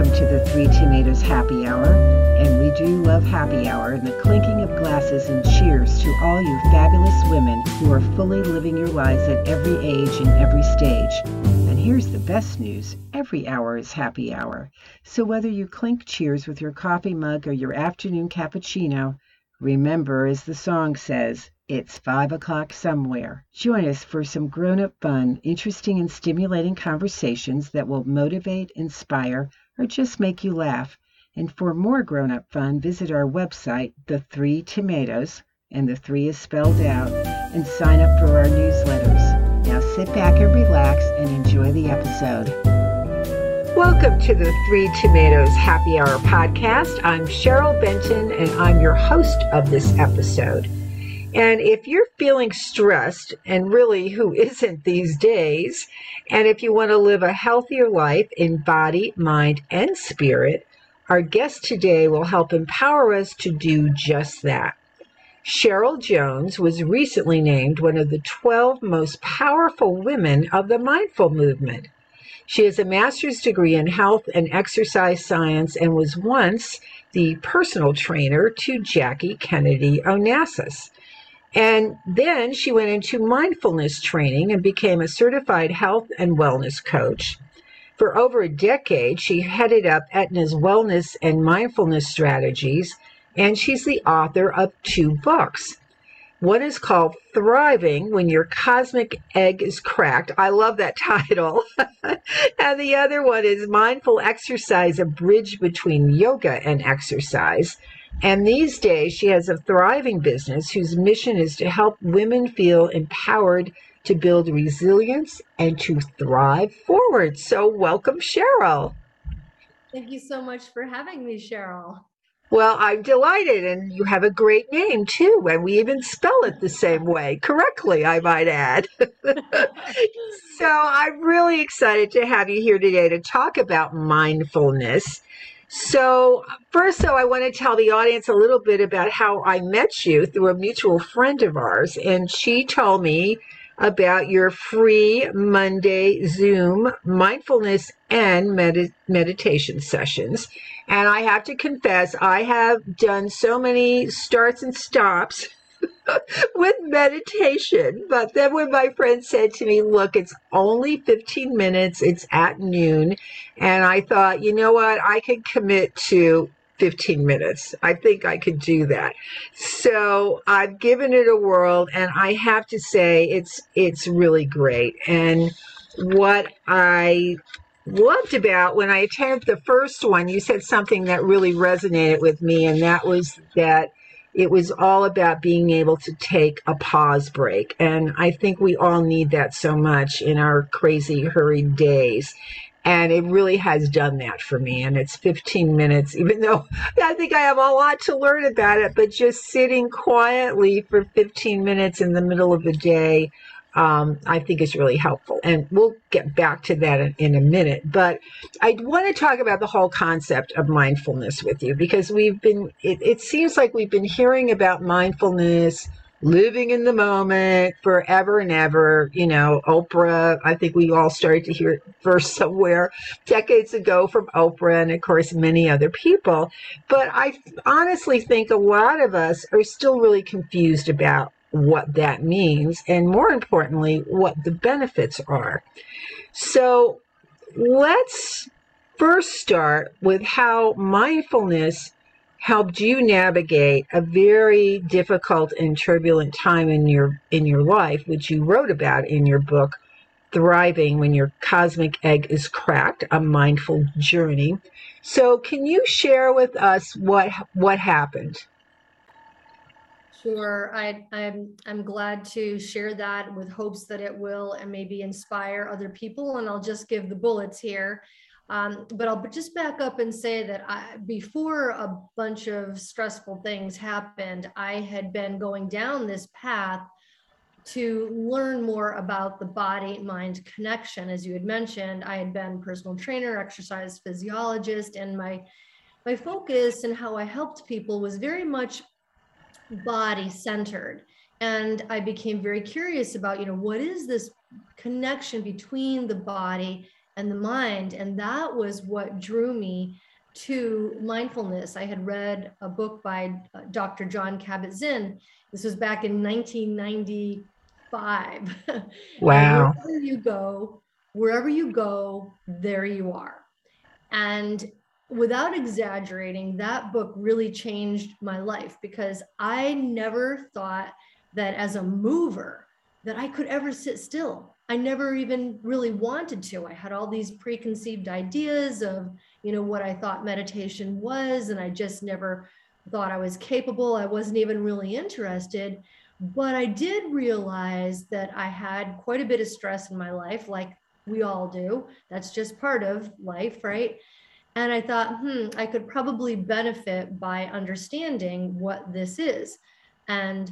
Welcome to the Three Tomatoes Happy Hour. And we do love happy hour and the clinking of glasses and cheers to all you fabulous women who are fully living your lives at every age and every stage. And here's the best news every hour is happy hour. So whether you clink cheers with your coffee mug or your afternoon cappuccino, remember, as the song says, it's five o'clock somewhere. Join us for some grown up fun, interesting, and stimulating conversations that will motivate, inspire, or just make you laugh. And for more grown up fun, visit our website, The Three Tomatoes, and the three is spelled out, and sign up for our newsletters. Now sit back and relax and enjoy the episode. Welcome to the Three Tomatoes Happy Hour podcast. I'm Cheryl Benton, and I'm your host of this episode. And if you're feeling stressed, and really who isn't these days, and if you want to live a healthier life in body, mind, and spirit, our guest today will help empower us to do just that. Cheryl Jones was recently named one of the 12 most powerful women of the mindful movement. She has a master's degree in health and exercise science and was once the personal trainer to Jackie Kennedy Onassis. And then she went into mindfulness training and became a certified health and wellness coach. For over a decade, she headed up Aetna's wellness and mindfulness strategies, and she's the author of two books. One is called Thriving When Your Cosmic Egg is Cracked. I love that title. and the other one is Mindful Exercise, a bridge between yoga and exercise. And these days, she has a thriving business whose mission is to help women feel empowered to build resilience and to thrive forward. So, welcome, Cheryl. Thank you so much for having me, Cheryl. Well, I'm delighted, and you have a great name too, and we even spell it the same way, correctly, I might add. so, I'm really excited to have you here today to talk about mindfulness. So, first, though, I want to tell the audience a little bit about how I met you through a mutual friend of ours. And she told me about your free Monday Zoom mindfulness and med- meditation sessions. And I have to confess, I have done so many starts and stops with meditation. But then when my friend said to me, look, it's only 15 minutes, it's at noon. And I thought, you know what? I can commit to 15 minutes. I think I could do that. So I've given it a whirl and I have to say it's it's really great. And what I loved about when I attended the first one, you said something that really resonated with me, and that was that it was all about being able to take a pause break. And I think we all need that so much in our crazy, hurried days. And it really has done that for me. And it's 15 minutes, even though I think I have a lot to learn about it, but just sitting quietly for 15 minutes in the middle of the day um, I think is really helpful. And we'll get back to that in, in, a minute. But I want to talk about the whole concept of mindfulness with you because we've been, it, it seems like we've been hearing about mindfulness, living in the moment forever and ever. You know, Oprah, I think we all started to hear it first somewhere decades ago from Oprah and, of course, many other people. But I honestly think a lot of us are still really confused about what that means, and more importantly, what the benefits are. So let's first start with how mindfulness helped you navigate a very difficult and turbulent time in your in your life which you wrote about in your book thriving when your cosmic egg is cracked a mindful journey so can you share with us what what happened Sure, I, I'm I'm glad to share that with hopes that it will and maybe inspire other people. And I'll just give the bullets here. Um, but I'll just back up and say that I, before a bunch of stressful things happened, I had been going down this path to learn more about the body mind connection. As you had mentioned, I had been personal trainer, exercise physiologist, and my my focus and how I helped people was very much body centered and i became very curious about you know what is this connection between the body and the mind. And that was what drew me to mindfulness. I had read a book by uh, Dr. Jon Kabat-Zinn. This was back in 1995. Wow. wherever you go, wherever you go, there you are. And without exaggerating, that book really changed my life because I never thought that as a mover that I could ever sit still. I never even really wanted to. I had all these preconceived ideas of, you know, what I thought meditation was, and I just never thought I was capable. I wasn't even really interested. But I did realize that I had quite a bit of stress in my life, like we all do. That's just part of life, right? And I thought, hmm, I could probably benefit by understanding what this is. And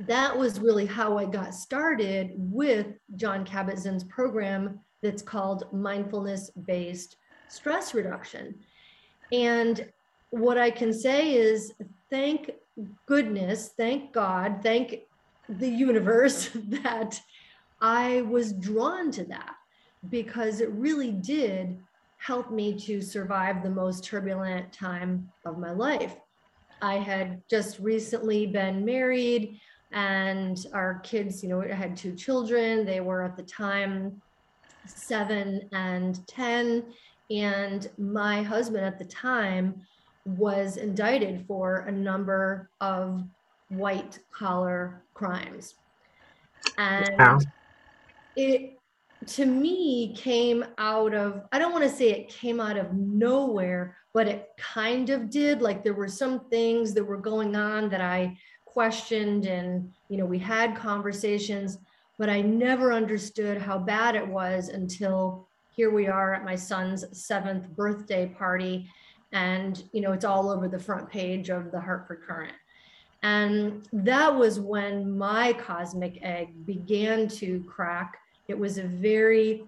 that was really how I got started with Jon Kabat-Zinn's program that's called mindfulness based stress reduction. And what I can say is thank goodness, thank God, thank the universe that I was drawn to that because it really did help me to survive the most turbulent time of my life. I had just recently been married and our kids, you know, I had two children. They were at the time seven and 10. And my husband at the time was indicted for a number of white collar crimes. And Wow. it to me came out of i don't want to say it came out of nowhere but it kind of did. Like there were some things that were going on that i questioned and you know we had conversations but i never understood how bad it was until here we are at my son's seventh birthday party and you know it's all over the front page of the Hartford Courant. And that was when my cosmic egg began to crack it was a very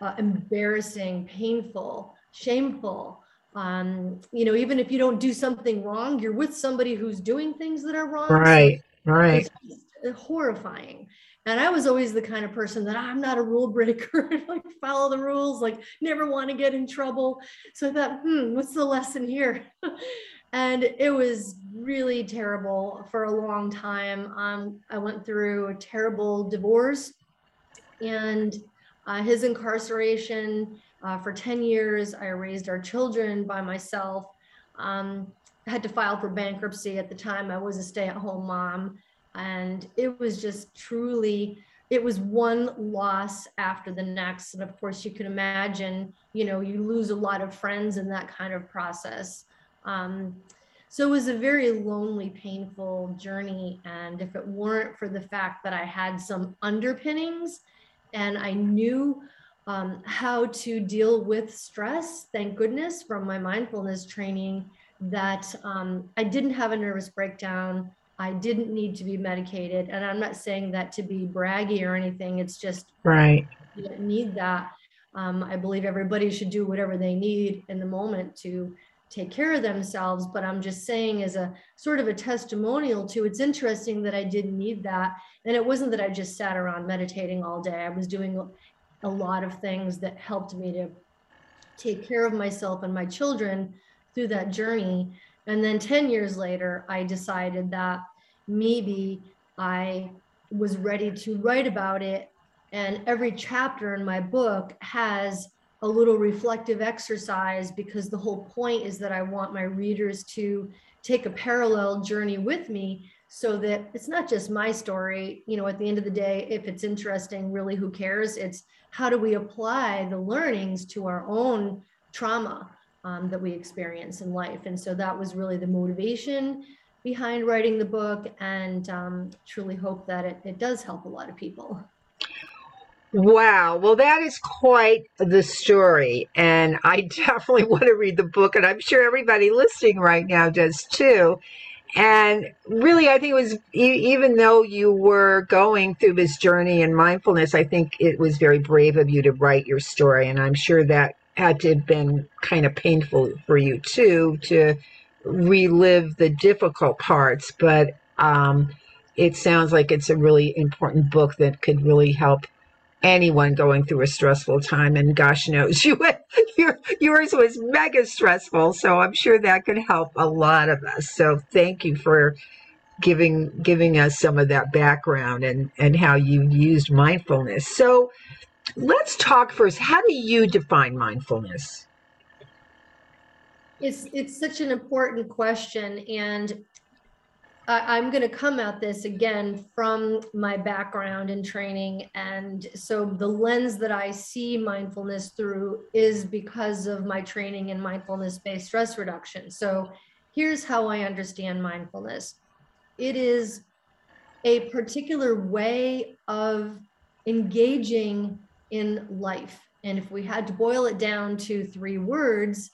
uh, embarrassing, painful, shameful. Um, you know, even if you don't do something wrong, you're with somebody who's doing things that are wrong. Right. Right. it's just horrifying. And I was always the kind of person that I'm not a rule breaker, like follow the rules, like never want to get in trouble. So I thought, hmm, what's the lesson here? and it was really terrible for a long time. Um, I went through a terrible divorce and uh, his incarceration uh, for 10 years. I raised our children by myself. Um, had to file for bankruptcy at the time. I was a stay at home mom. And it was just truly, it was one loss after the next. And of course, you can imagine, you know, you lose a lot of friends in that kind of process. Um, so it was a very lonely, painful journey. And if it weren't for the fact that I had some underpinnings and I knew um, how to deal with stress, thank goodness, from my mindfulness training, that um, I didn't have a nervous breakdown. I didn't need to be medicated. And I'm not saying that to be braggy or anything. It's just Right. you don't need that. Um, I believe everybody should do whatever they need in the moment to take care of themselves. But I'm just saying, as a sort of a testimonial to, it's interesting that I didn't need that. And it wasn't that I just sat around meditating all day. I was doing a lot of things that helped me to take care of myself and my children through that journey. And then 10 years later, I decided that maybe I was ready to write about it. And every chapter in my book has a little reflective exercise because the whole point is that I want my readers to take a parallel journey with me so that it's not just my story. You know, at the end of the day, if it's interesting, really, who cares? It's how do we apply the learnings to our own trauma um, that we experience in life. And so that was really the motivation behind writing the book and um, truly hope that it, it does help a lot of people. Wow. Well, that is quite the story. And I definitely want to read the book. And I'm sure everybody listening right now does too. And really, I think it was, even though you were going through this journey in mindfulness, I think it was very brave of you to write your story. And I'm sure that had to have been kind of painful for you too, to relive the difficult parts. But um, it sounds like it's a really important book that could really help anyone going through a stressful time. And gosh knows you, your, yours was mega stressful. So I'm sure that could help a lot of us. So thank you for giving giving us some of that background and and how you used mindfulness. So let's talk first. How do you define mindfulness? It's it's such an important question, and I, I'm going to come at this again from my background and training, and so the lens that I see mindfulness through is because of my training in mindfulness-based stress reduction. So here's how I understand mindfulness. It is a particular way of engaging in life. And if we had to boil it down to three words,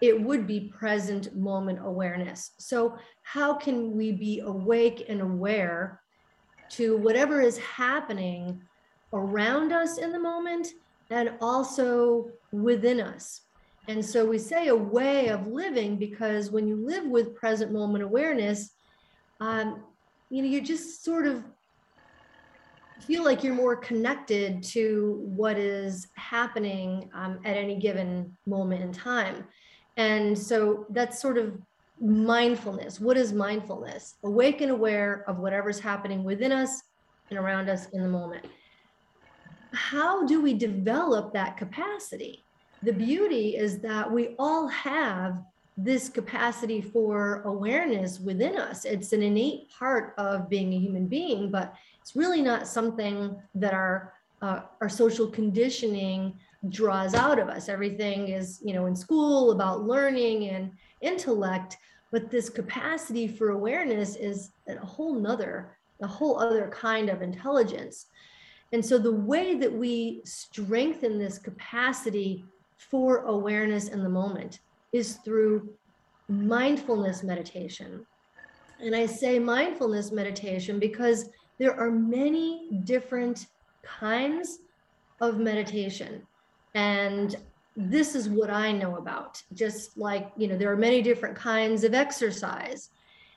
it would be present moment awareness. So, how can we be awake and aware to whatever is happening around us in the moment and also within us? And so, we say a way of living because when you live with present moment awareness, um, you know, you just sort of feel like you're more connected to what is happening um, at any given moment in time. And so that's sort of mindfulness. What is mindfulness? Awake and aware of whatever's happening within us and around us in the moment. How do we develop that capacity? The beauty is that we all have this capacity for awareness within us. It's an innate part of being a human being, but it's really not something that our uh, our social conditioning draws out of us. Everything is, you know, in school about learning and intellect, but this capacity for awareness is a whole nother, a whole other kind of intelligence. And so the way that we strengthen this capacity for awareness in the moment is through mindfulness meditation. And I say mindfulness meditation because there are many different kinds of meditation. And this is what I know about. Just like, you know, there are many different kinds of exercise.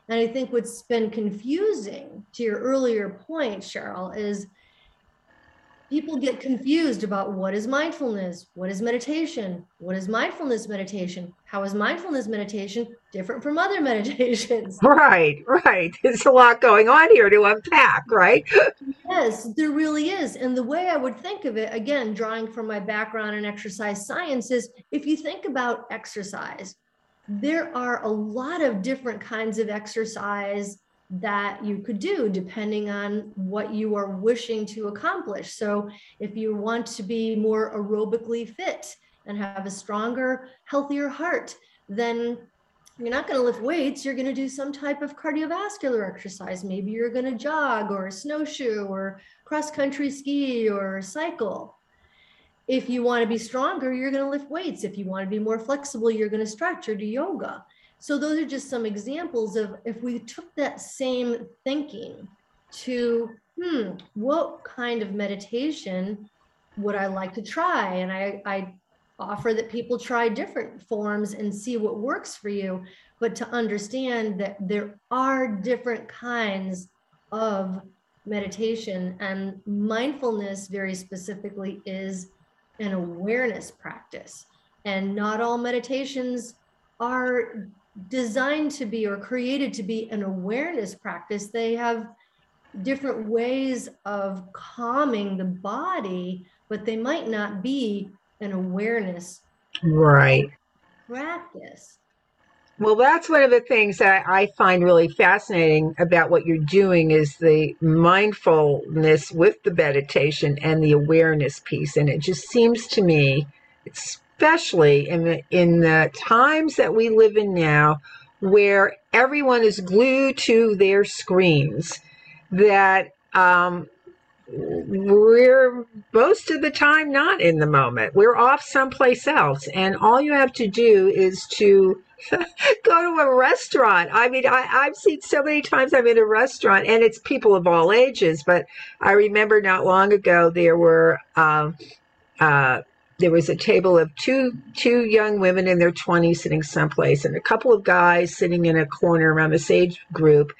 And I think what's been confusing to your earlier point, Cheryl, is people get confused about what is mindfulness, what is meditation, what is mindfulness meditation, how is mindfulness meditation different from other meditations? Right, right. There's a lot going on here to unpack, right? yes, there really is. And the way I would think of it, again, drawing from my background in exercise sciences, if you think about exercise, there are a lot of different kinds of exercise that you could do depending on what you are wishing to accomplish. So, if you want to be more aerobically fit and have a stronger, healthier heart, then you're not going to lift weights. You're going to do some type of cardiovascular exercise. Maybe you're going to jog or snowshoe or cross country ski or cycle. If you want to be stronger, you're going to lift weights. If you want to be more flexible, you're going to stretch or do yoga. So those are just some examples of if we took that same thinking to, hmm, what kind of meditation would I like to try? And I, I offer that people try different forms and see what works for you, but to understand that there are different kinds of meditation and mindfulness very specifically is an awareness practice and not all meditations are designed to be or created to be an awareness practice. They have different ways of calming the body, but they might not be an awareness right practice. Well, that's one of the things that I find really fascinating about what you're doing is the mindfulness with the meditation and the awareness piece. And it just seems to me, it's especially in the, in the times that we live in now, where everyone is glued to their screens, that um, we're most of the time not in the moment. We're off someplace else. And all you have to do is to go to a restaurant. I mean, I, have seen so many times I'm in a restaurant and it's people of all ages, but I remember not long ago there were um, uh, there was a table of two two young women in their 20s sitting someplace and a couple of guys sitting in a corner around this age group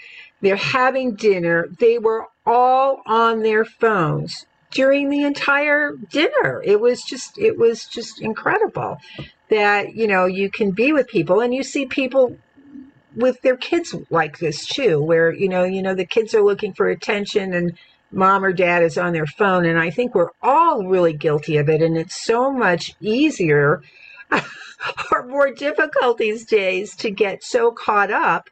they're having dinner they were all on their phones during the entire dinner. It was just it was just incredible that you know you can be with people and you see people with their kids like this too where you know you know the kids are looking for attention and mom or dad is on their phone and i think we're all really guilty of it and it's so much easier or more difficult these days to get so caught up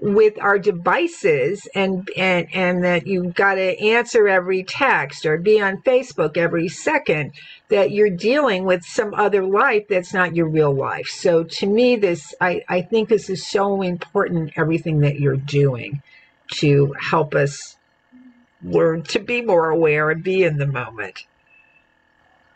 with our devices and and and that you've got to answer every text or be on Facebook every second that you're dealing with some other life that's not your real life. So to me this I I think this is so important everything that you're doing to help us learn to be more aware and be in the moment.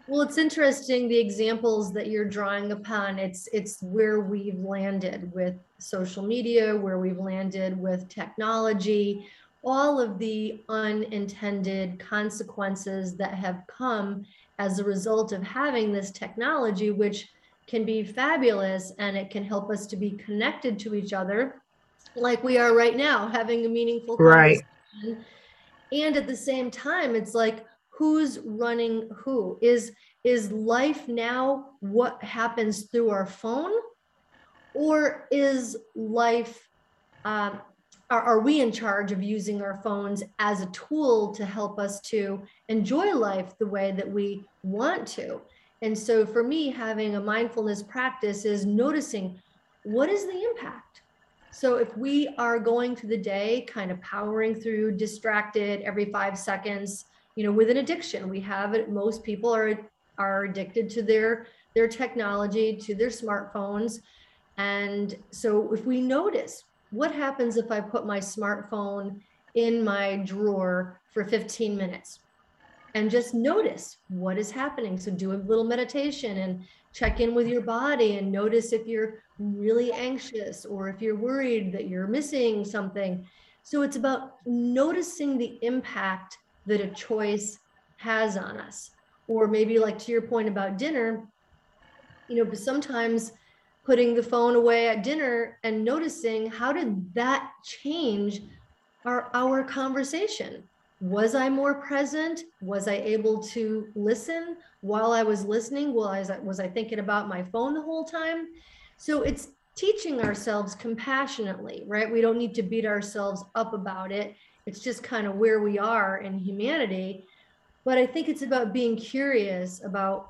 Well, it's interesting the examples that you're drawing upon. It's it's where we've landed with social media, where we've landed with technology, all of the unintended consequences that have come as a result of having this technology, which can be fabulous and it can help us to be connected to each other, like we are right now, having a meaningful Right. And at the same time, it's like, who's running who? Is is life now what happens through our phone? Or is life, um, are, are we in charge of using our phones as a tool to help us to enjoy life the way that we want to? And so for me, having a mindfulness practice is noticing what is the impact? So if we are going through the day, kind of powering through, distracted every five seconds, you know, with an addiction, we have it. Most people are are addicted to their their technology, to their smartphones, and so if we notice what happens if I put my smartphone in my drawer for 15 minutes, and just notice what is happening. So do a little meditation and check in with your body and notice if you're really anxious or if you're worried that you're missing something. So it's about noticing the impact that a choice has on us. Or maybe like to your point about dinner, you know, sometimes putting the phone away at dinner and noticing how did that change our our conversation? Was I more present? Was I able to listen while I was listening? Was I was I thinking about my phone the whole time? So it's teaching ourselves compassionately, right? We don't need to beat ourselves up about it. It's just kind of where we are in humanity. But I think it's about being curious about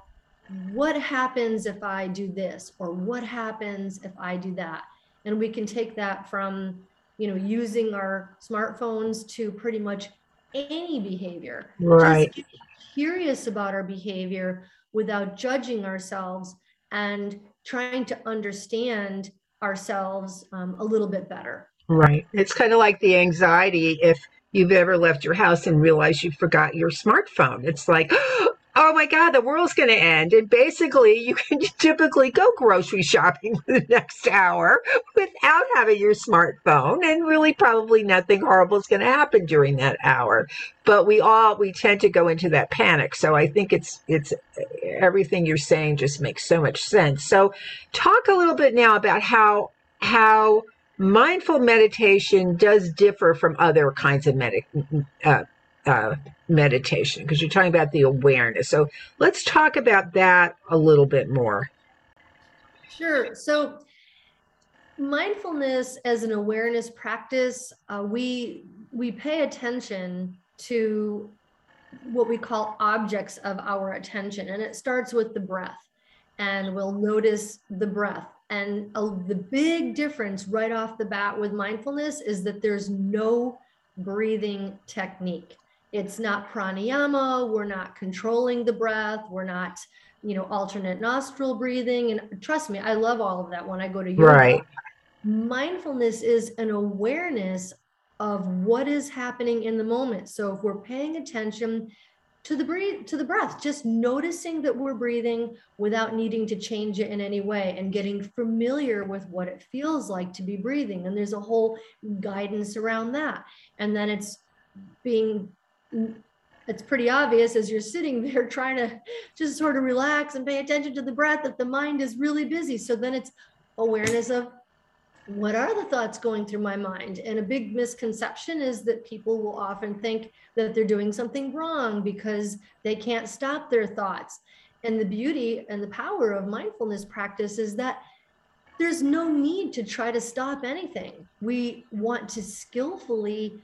what happens if I do this or what happens if I do that. And we can take that from, you know, using our smartphones to pretty much any behavior. Right. Just curious about our behavior without judging ourselves and trying to understand ourselves um, a little bit better. Right. It's kind of like the anxiety if you've ever left your house and realized you forgot your smartphone. It's like, oh my God, the world's going to end. And basically, you can typically go grocery shopping for the next hour without having your smartphone. And really, probably nothing horrible is going to happen during that hour. But we all, we tend to go into that panic. So I think it's, it's everything you're saying just makes so much sense. So talk a little bit now about how, how, mindful meditation does differ from other kinds of med- uh, uh, meditation because you're talking about the awareness. So let's talk about that a little bit more. Sure. So mindfulness as an awareness practice, uh, we we pay attention to what we call objects of our attention, and it starts with the breath, and we'll notice the breath and the big difference right off the bat with mindfulness is that there's no breathing technique. It's not pranayama. We're not controlling the breath. We're not, you know, alternate nostril breathing. And trust me, I love all of that when I go to yoga. Right. Mindfulness is an awareness of what is happening in the moment. So if we're paying attention to the breathe to the breath just noticing that we're breathing without needing to change it in any way and getting familiar with what it feels like to be breathing and there's a whole guidance around that and then it's being it's pretty obvious as you're sitting there trying to just sort of relax and pay attention to the breath that the mind is really busy so then it's awareness of what are the thoughts going through my mind? And a big misconception is that people will often think that they're doing something wrong because they can't stop their thoughts. And the beauty and the power of mindfulness practice is that there's no need to try to stop anything. We want to skillfully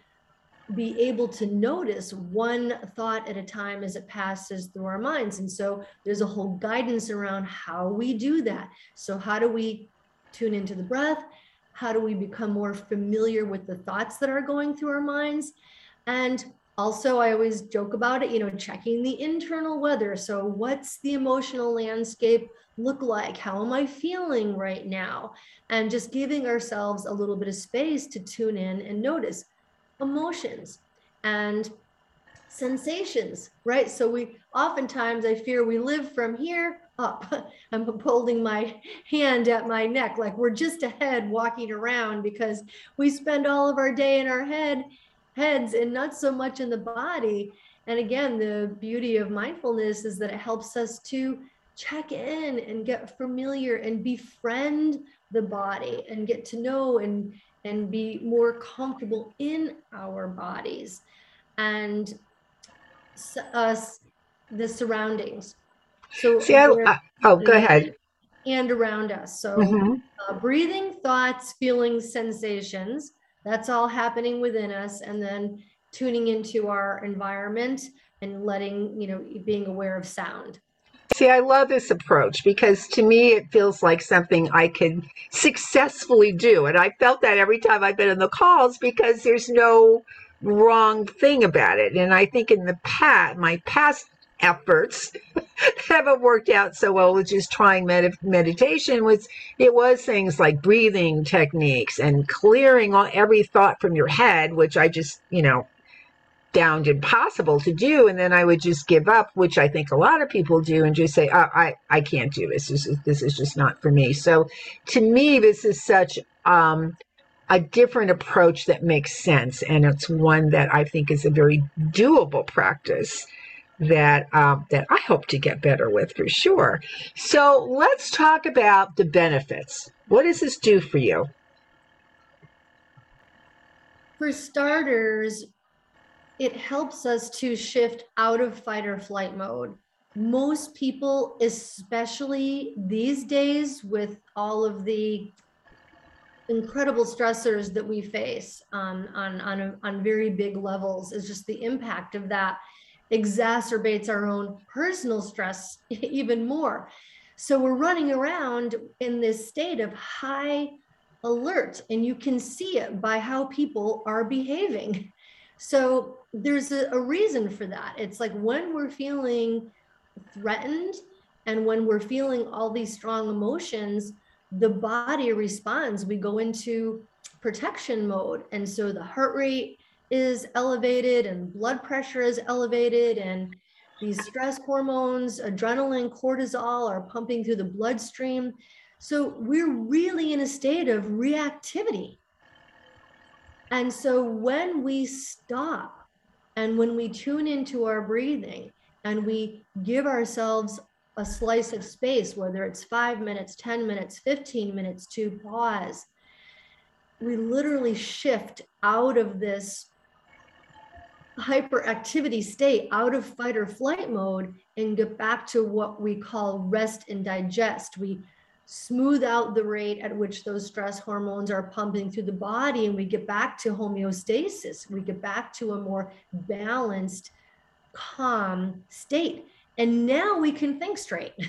be able to notice one thought at a time as it passes through our minds. And so there's a whole guidance around how we do that. So, how do we tune into the breath? How do we become more familiar with the thoughts that are going through our minds? And also, I always joke about it, you know, checking the internal weather. So, what's the emotional landscape look like? How am I feeling right now? And just giving ourselves a little bit of space to tune in and notice emotions and sensations, right? So we oftentimes I fear we live from here up. I'm holding my hand at my neck like we're just ahead walking around because we spend all of our day in our head heads and not so much in the body. And again, the beauty of mindfulness is that it helps us to check in and get familiar and befriend the body and get to know and and be more comfortable in our bodies and us the surroundings. So See, I, I, oh go ahead. and around us. So mm-hmm. uh, breathing thoughts feelings sensations that's all happening within us and then tuning into our environment and letting you know being aware of sound See, I love this approach because to me it feels like something I can successfully do. And I felt that every time I've been in the calls because there's no wrong thing about it. And I think in the past, my past efforts haven't worked out so well with just trying med- meditation was it was things like breathing techniques and clearing all every thought from your head which i just you know found impossible to do and then i would just give up which i think a lot of people do and just say oh, i i can't do this. This is this is just not for me. So to me this is such um, a different approach that makes sense and it's one that i think is a very doable practice that um, that i hope to get better with for sure. So let's talk about the benefits. What does this do for you? For starters it helps us to shift out of fight or flight mode. Most people, especially these days with all of the incredible stressors that we face um, on, on, on very big levels, is just the impact of that exacerbates our own personal stress even more. So we're running around in this state of high alert, and you can see it by how people are behaving. So there's a, a reason for that. It's like when we're feeling threatened and when we're feeling all these strong emotions, the body responds. We go into protection mode. And so the heart rate is elevated and blood pressure is elevated and these stress hormones, adrenaline, cortisol are pumping through the bloodstream. So we're really in a state of reactivity. And so when we stop and when we tune into our breathing and we give ourselves a slice of space, whether it's five minutes, 10 minutes, 15 minutes to pause, we literally shift out of this hyperactivity state, out of fight or flight mode, and get back to what we call rest and digest. We smooth out the rate at which those stress hormones are pumping through the body and we get back to homeostasis. We get back to a more balanced calm state. And now we can think straight.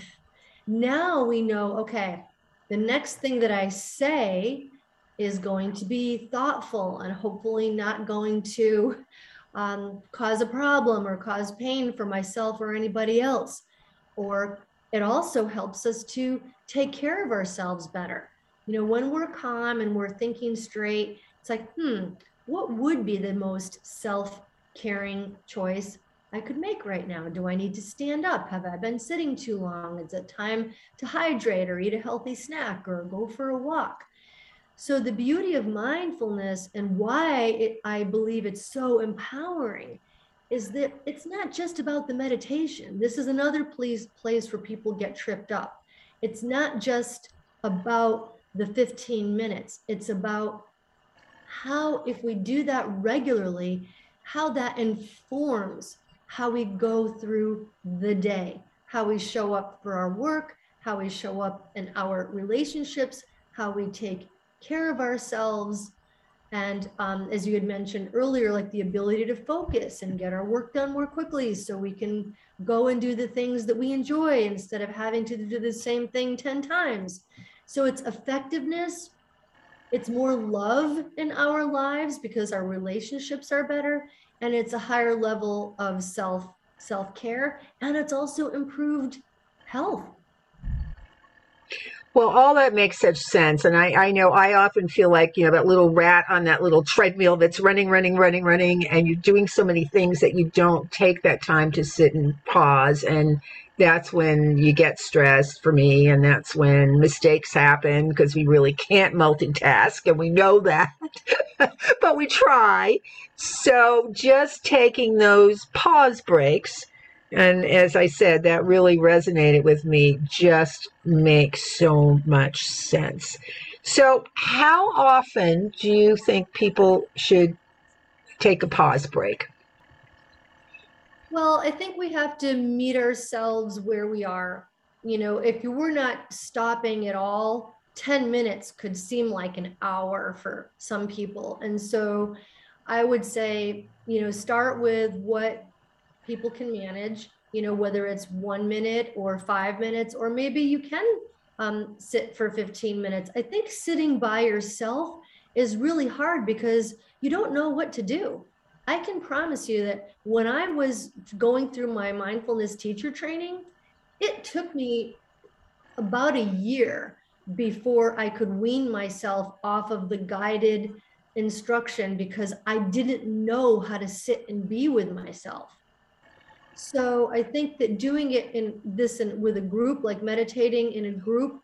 Now we know okay the next thing that i say is going to be thoughtful and hopefully not going to um, cause a problem or cause pain for myself or anybody else. Or it also helps us to take care of ourselves better. You know, when we're calm and we're thinking straight, it's like, hmm, what would be the most self caring choice I could make right now? Do I need to stand up? Have I been sitting too long? Is it time to hydrate or eat a healthy snack or go for a walk? So, the beauty of mindfulness and why it, I believe it's so empowering is that it's not just about the meditation. This is another place, place where people get tripped up. It's not just about the 15 minutes. It's about how, if we do that regularly, how that informs how we go through the day, how we show up for our work, how we show up in our relationships, how we take care of ourselves. And um, as you had mentioned earlier, like the ability to focus and get our work done more quickly so we can go and do the things that we enjoy instead of having to do the same thing 10 times. So it's effectiveness, it's more love in our lives because our relationships are better and it's a higher level of self self-care and it's also improved health well, all that makes such sense. And I, I know I often feel like, you know, that little rat on that little treadmill that's running, running, running, running, and you're doing so many things that you don't take that time to sit and pause. And that's when you get stressed for me. And that's when mistakes happen because we really can't multitask. And we know that, but we try. So just taking those pause breaks and as I said, that really resonated with me, just makes so much sense. So, how often do you think people should take a pause break? Well, I think we have to meet ourselves where we are. You know, if you were not stopping at all, 10 minutes could seem like an hour for some people. And so I would say, you know, start with what people can manage, you know, whether it's one minute or five minutes, or maybe you can um, sit for 15 minutes. I think sitting by yourself is really hard because you don't know what to do. I can promise you that when I was going through my mindfulness teacher training, it took me about a year before I could wean myself off of the guided instruction because I didn't know how to sit and be with myself. So I think that doing it in this and with a group, like meditating in a group,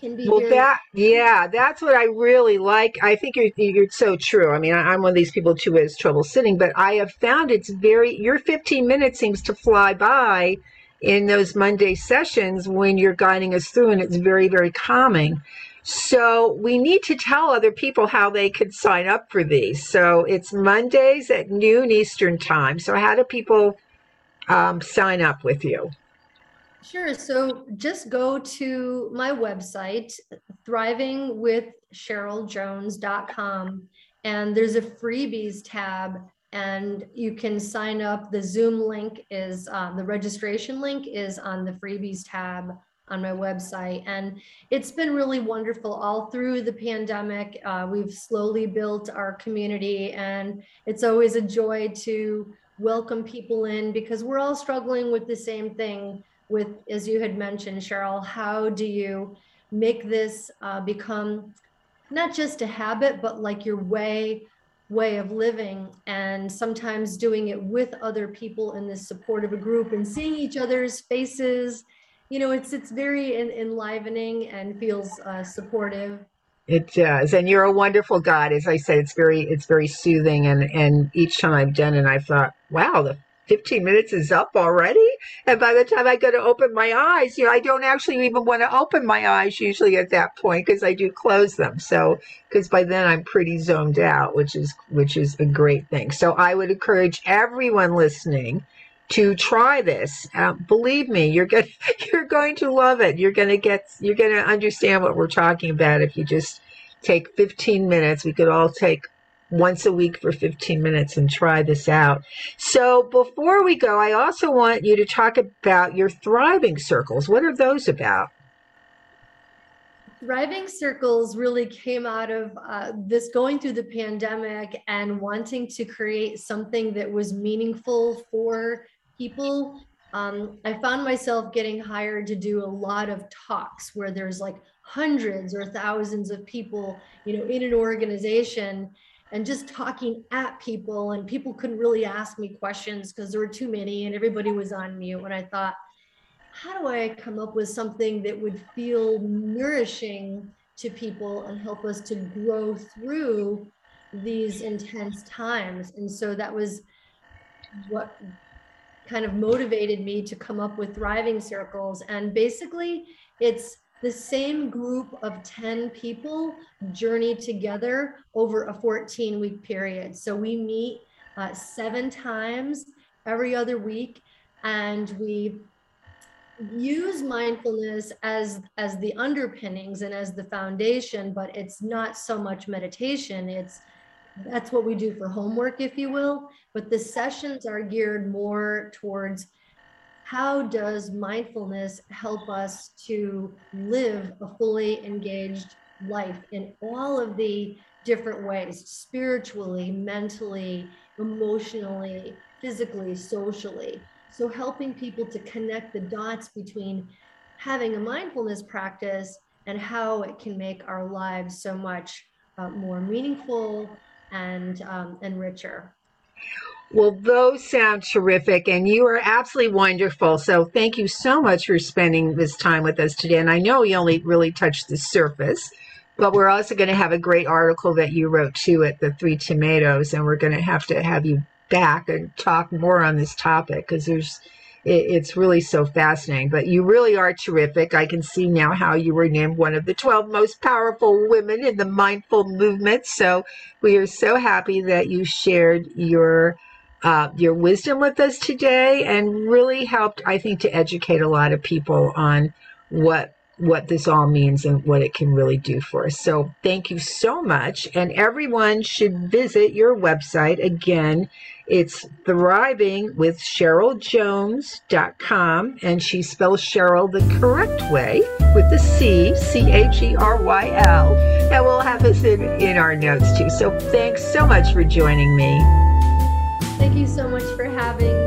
can be well very- that yeah that's what i really like. I think you're, you're so true. I mean I, am one of these people too who has trouble sitting but i have found it's very your 15 minutes seems to fly by in those monday sessions when you're guiding us through and it's very very calming. So we need to tell other people how they could sign up for these. So it's mondays at noon eastern time. So how do people um, sign up with you? Sure. So just go to my website, thrivingwithcheryljones.com, and there's a freebies tab, and you can sign up. The Zoom link is uh, the registration link is on the freebies tab on my website. And it's been really wonderful all through the pandemic. Uh, we've slowly built our community, and it's always a joy to welcome people in because we're all struggling with the same thing with as you had mentioned cheryl how do you make this uh, become not just a habit but like your way way of living and sometimes doing it with other people in this support of a group and seeing each other's faces. You know it's it's very en- enlivening and feels uh, supportive it does, and you're a wonderful God. As I said, it's very it's very soothing, and and each time I've done it, I've thought, wow, the 15 minutes is up already. And by the time I go to open my eyes, you know, I don't actually even want to open my eyes usually at that point because I do close them. So because by then I'm pretty zoned out, which is which is a great thing. So I would encourage everyone listening to try this. Uh, believe me, you're going you're going to love it. You're going to get you're going to understand what we're talking about if you just take 15 minutes. We could all take once a week for 15 minutes and try this out. So before we go, I also want you to talk about your thriving circles. What are those about? Thriving Circles really came out of uh, this going through the pandemic and wanting to create something that was meaningful for people, um, I found myself getting hired to do a lot of talks where there's like hundreds or thousands of people, you know, in an organization and just talking at people and people couldn't really ask me questions because there were too many and everybody was on mute. And I thought, how do I come up with something that would feel nourishing to people and help us to grow through these intense times? And so that was what kind of motivated me to come up with thriving circles. And basically it's the same group of 10 people journey together over a 14 week period. So we meet uh, seven times every other week and we use mindfulness as as the underpinnings and as the foundation but it's not so much meditation. It's that's what we do for homework if you will but the sessions are geared more towards how does mindfulness help us to live a fully engaged life in all of the different ways spiritually mentally emotionally physically socially so helping people to connect the dots between having a mindfulness practice and how it can make our lives so much uh, more meaningful and um, and richer. Well, those sound terrific, and you are absolutely wonderful. So, thank you so much for spending this time with us today. And I know we only really touched the surface, but we're also going to have a great article that you wrote too at the Three Tomatoes, and we're going to have to have you back and talk more on this topic because there's it, it's really so fascinating. But you really are terrific. I can see now how you were named one of the 12 most powerful women in the mindful movement. So we are so happy that you shared your uh, your wisdom with us today and really helped, I think, to educate a lot of people on what what this all means and what it can really do for us. So thank you so much. And everyone should visit your website again. It's thriving with CherylJones.com and she spells Cheryl the correct way with the C, C H E R Y L. And we'll have this in, in our notes too. So thanks so much for joining me. Thank you so much for having.